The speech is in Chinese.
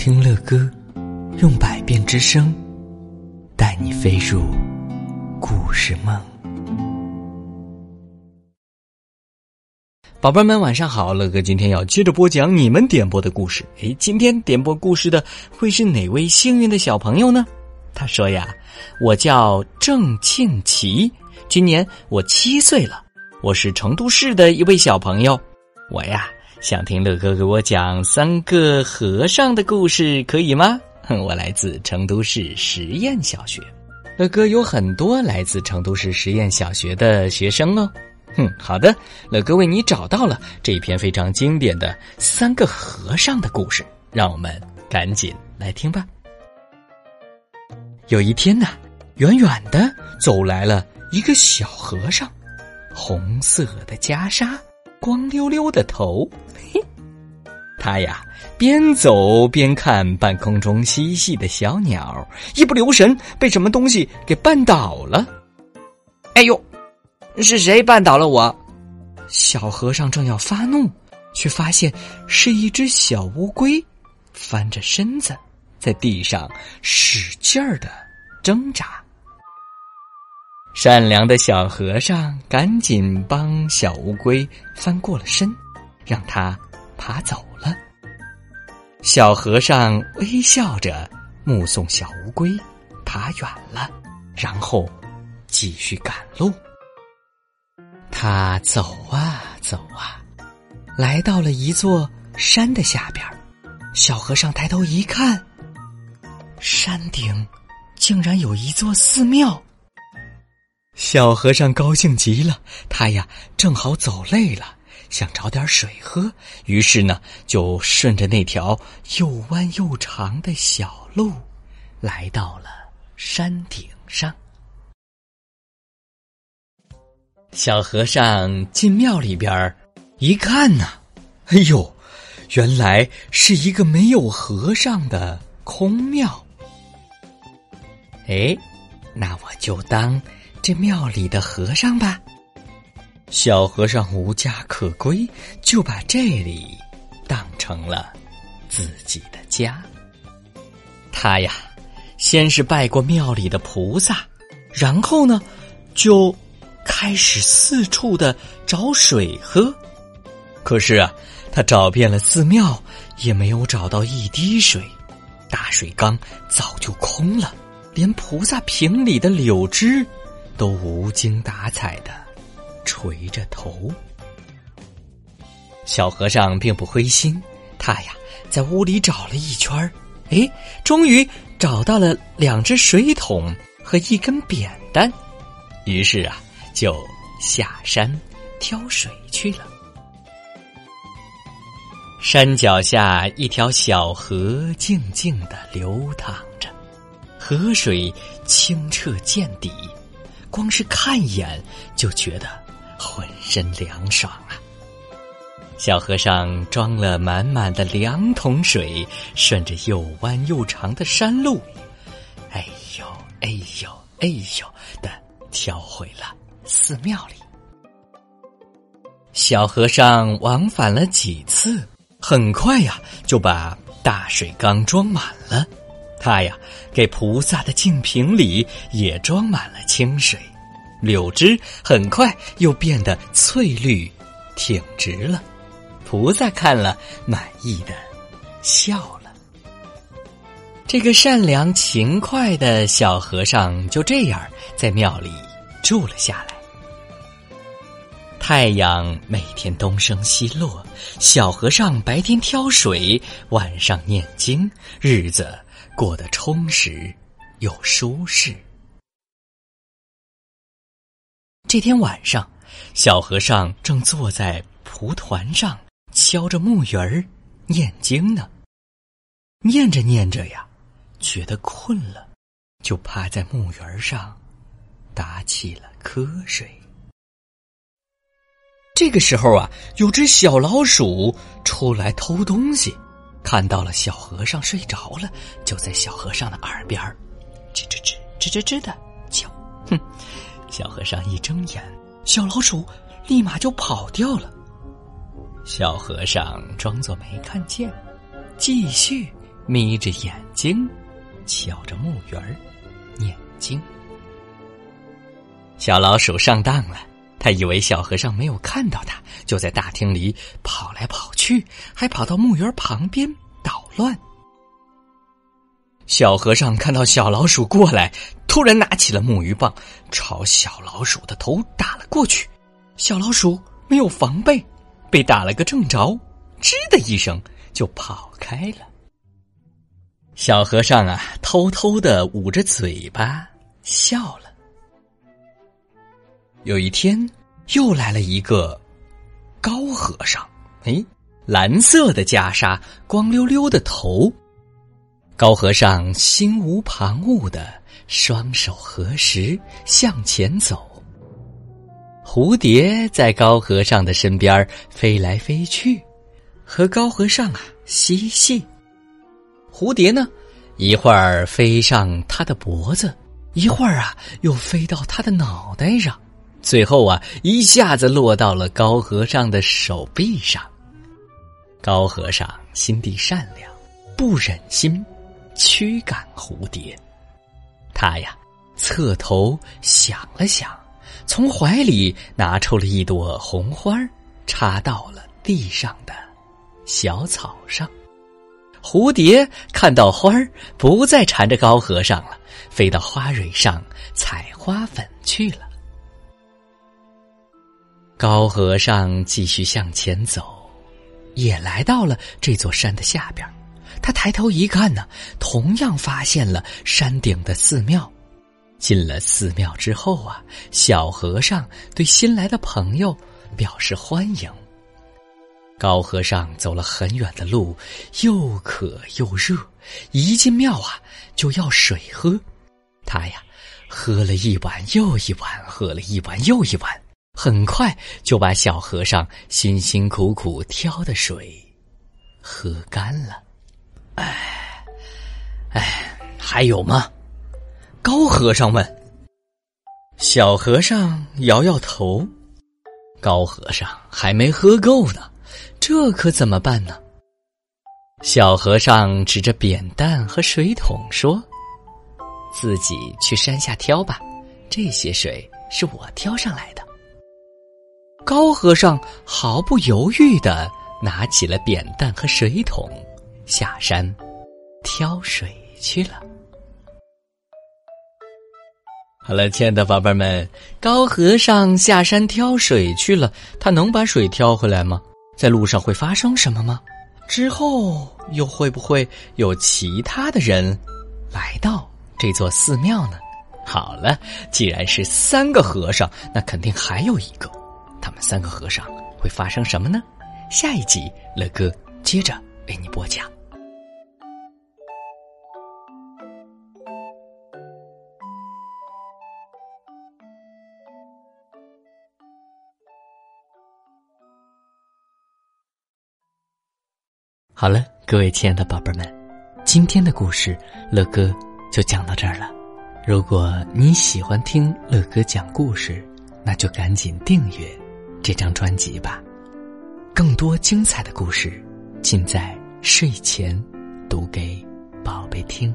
听乐歌，用百变之声带你飞入故事梦。宝贝们，晚上好！乐哥今天要接着播讲你们点播的故事。诶，今天点播故事的会是哪位幸运的小朋友呢？他说呀：“我叫郑庆琪，今年我七岁了，我是成都市的一位小朋友。我呀。”想听乐哥给我讲三个和尚的故事，可以吗？我来自成都市实验小学，乐哥有很多来自成都市实验小学的学生哦。哼，好的，乐哥为你找到了这篇非常经典的三个和尚的故事，让我们赶紧来听吧。有一天呢，远远的走来了一个小和尚，红色的袈裟。光溜溜的头，嘿，他呀边走边看半空中嬉戏的小鸟，一不留神被什么东西给绊倒了。哎呦，是谁绊倒了我？小和尚正要发怒，却发现是一只小乌龟，翻着身子在地上使劲儿的挣扎。善良的小和尚赶紧帮小乌龟翻过了身，让它爬走了。小和尚微笑着目送小乌龟爬远了，然后继续赶路。他走啊走啊，来到了一座山的下边。小和尚抬头一看，山顶竟然有一座寺庙。小和尚高兴极了，他呀正好走累了，想找点水喝，于是呢就顺着那条又弯又长的小路，来到了山顶上。小和尚进庙里边一看呐，哎呦，原来是一个没有和尚的空庙。哎，那我就当。这庙里的和尚吧，小和尚无家可归，就把这里当成了自己的家。他呀，先是拜过庙里的菩萨，然后呢，就开始四处的找水喝。可是啊，他找遍了寺庙，也没有找到一滴水，大水缸早就空了，连菩萨瓶里的柳枝。都无精打采的垂着头。小和尚并不灰心，他呀在屋里找了一圈儿，哎，终于找到了两只水桶和一根扁担，于是啊就下山挑水去了。山脚下一条小河静静的流淌着，河水清澈见底。光是看一眼就觉得浑身凉爽啊！小和尚装了满满的两桶水，顺着又弯又长的山路，哎呦哎呦哎呦的跳回了寺庙里。小和尚往返了几次，很快呀就把大水缸装满了。他呀，给菩萨的净瓶里也装满了清水，柳枝很快又变得翠绿、挺直了。菩萨看了，满意的笑了。这个善良勤快的小和尚就这样在庙里住了下来。太阳每天东升西落，小和尚白天挑水，晚上念经，日子。过得充实又舒适。这天晚上，小和尚正坐在蒲团上敲着木鱼儿念经呢。念着念着呀，觉得困了，就趴在木鱼儿上打起了瞌睡。这个时候啊，有只小老鼠出来偷东西。看到了小和尚睡着了，就在小和尚的耳边吱吱吱吱吱吱的叫。哼！小和尚一睁眼，小老鼠立马就跑掉了。小和尚装作没看见，继续眯着眼睛，敲着木鱼儿，念经。小老鼠上当了，他以为小和尚没有看到他，就在大厅里跑来跑去，还跑到木鱼儿旁边捣乱。小和尚看到小老鼠过来，突然拿起了木鱼棒，朝小老鼠的头打了过去。小老鼠没有防备，被打了个正着，吱的一声就跑开了。小和尚啊，偷偷的捂着嘴巴笑了。有一天，又来了一个高和尚。哎，蓝色的袈裟，光溜溜的头。高和尚心无旁骛的双手合十向前走。蝴蝶在高和尚的身边飞来飞去，和高和尚啊嬉戏。蝴蝶呢，一会儿飞上他的脖子，一会儿啊又飞到他的脑袋上。最后啊，一下子落到了高和尚的手臂上。高和尚心地善良，不忍心驱赶蝴蝶。他呀，侧头想了想，从怀里拿出了一朵红花，插到了地上的小草上。蝴蝶看到花儿，不再缠着高和尚了，飞到花蕊上采花粉去了。高和尚继续向前走，也来到了这座山的下边。他抬头一看呢，同样发现了山顶的寺庙。进了寺庙之后啊，小和尚对新来的朋友表示欢迎。高和尚走了很远的路，又渴又热，一进庙啊就要水喝。他呀，喝了一碗又一碗，喝了一碗又一碗。很快就把小和尚辛辛苦苦挑的水喝干了。哎，哎，还有吗？高和尚问。小和尚摇摇头。高和尚还没喝够呢，这可怎么办呢？小和尚指着扁担和水桶说：“自己去山下挑吧，这些水是我挑上来的。”高和尚毫不犹豫的拿起了扁担和水桶，下山挑水去了。好了，亲爱的宝贝们，高和尚下山挑水去了，他能把水挑回来吗？在路上会发生什么吗？之后又会不会有其他的人来到这座寺庙呢？好了，既然是三个和尚，那肯定还有一个。他们三个和尚会发生什么呢？下一集乐哥接着为你播讲。好了，各位亲爱的宝贝们，今天的故事乐哥就讲到这儿了。如果你喜欢听乐哥讲故事，那就赶紧订阅。这张专辑吧，更多精彩的故事尽在睡前读给宝贝听。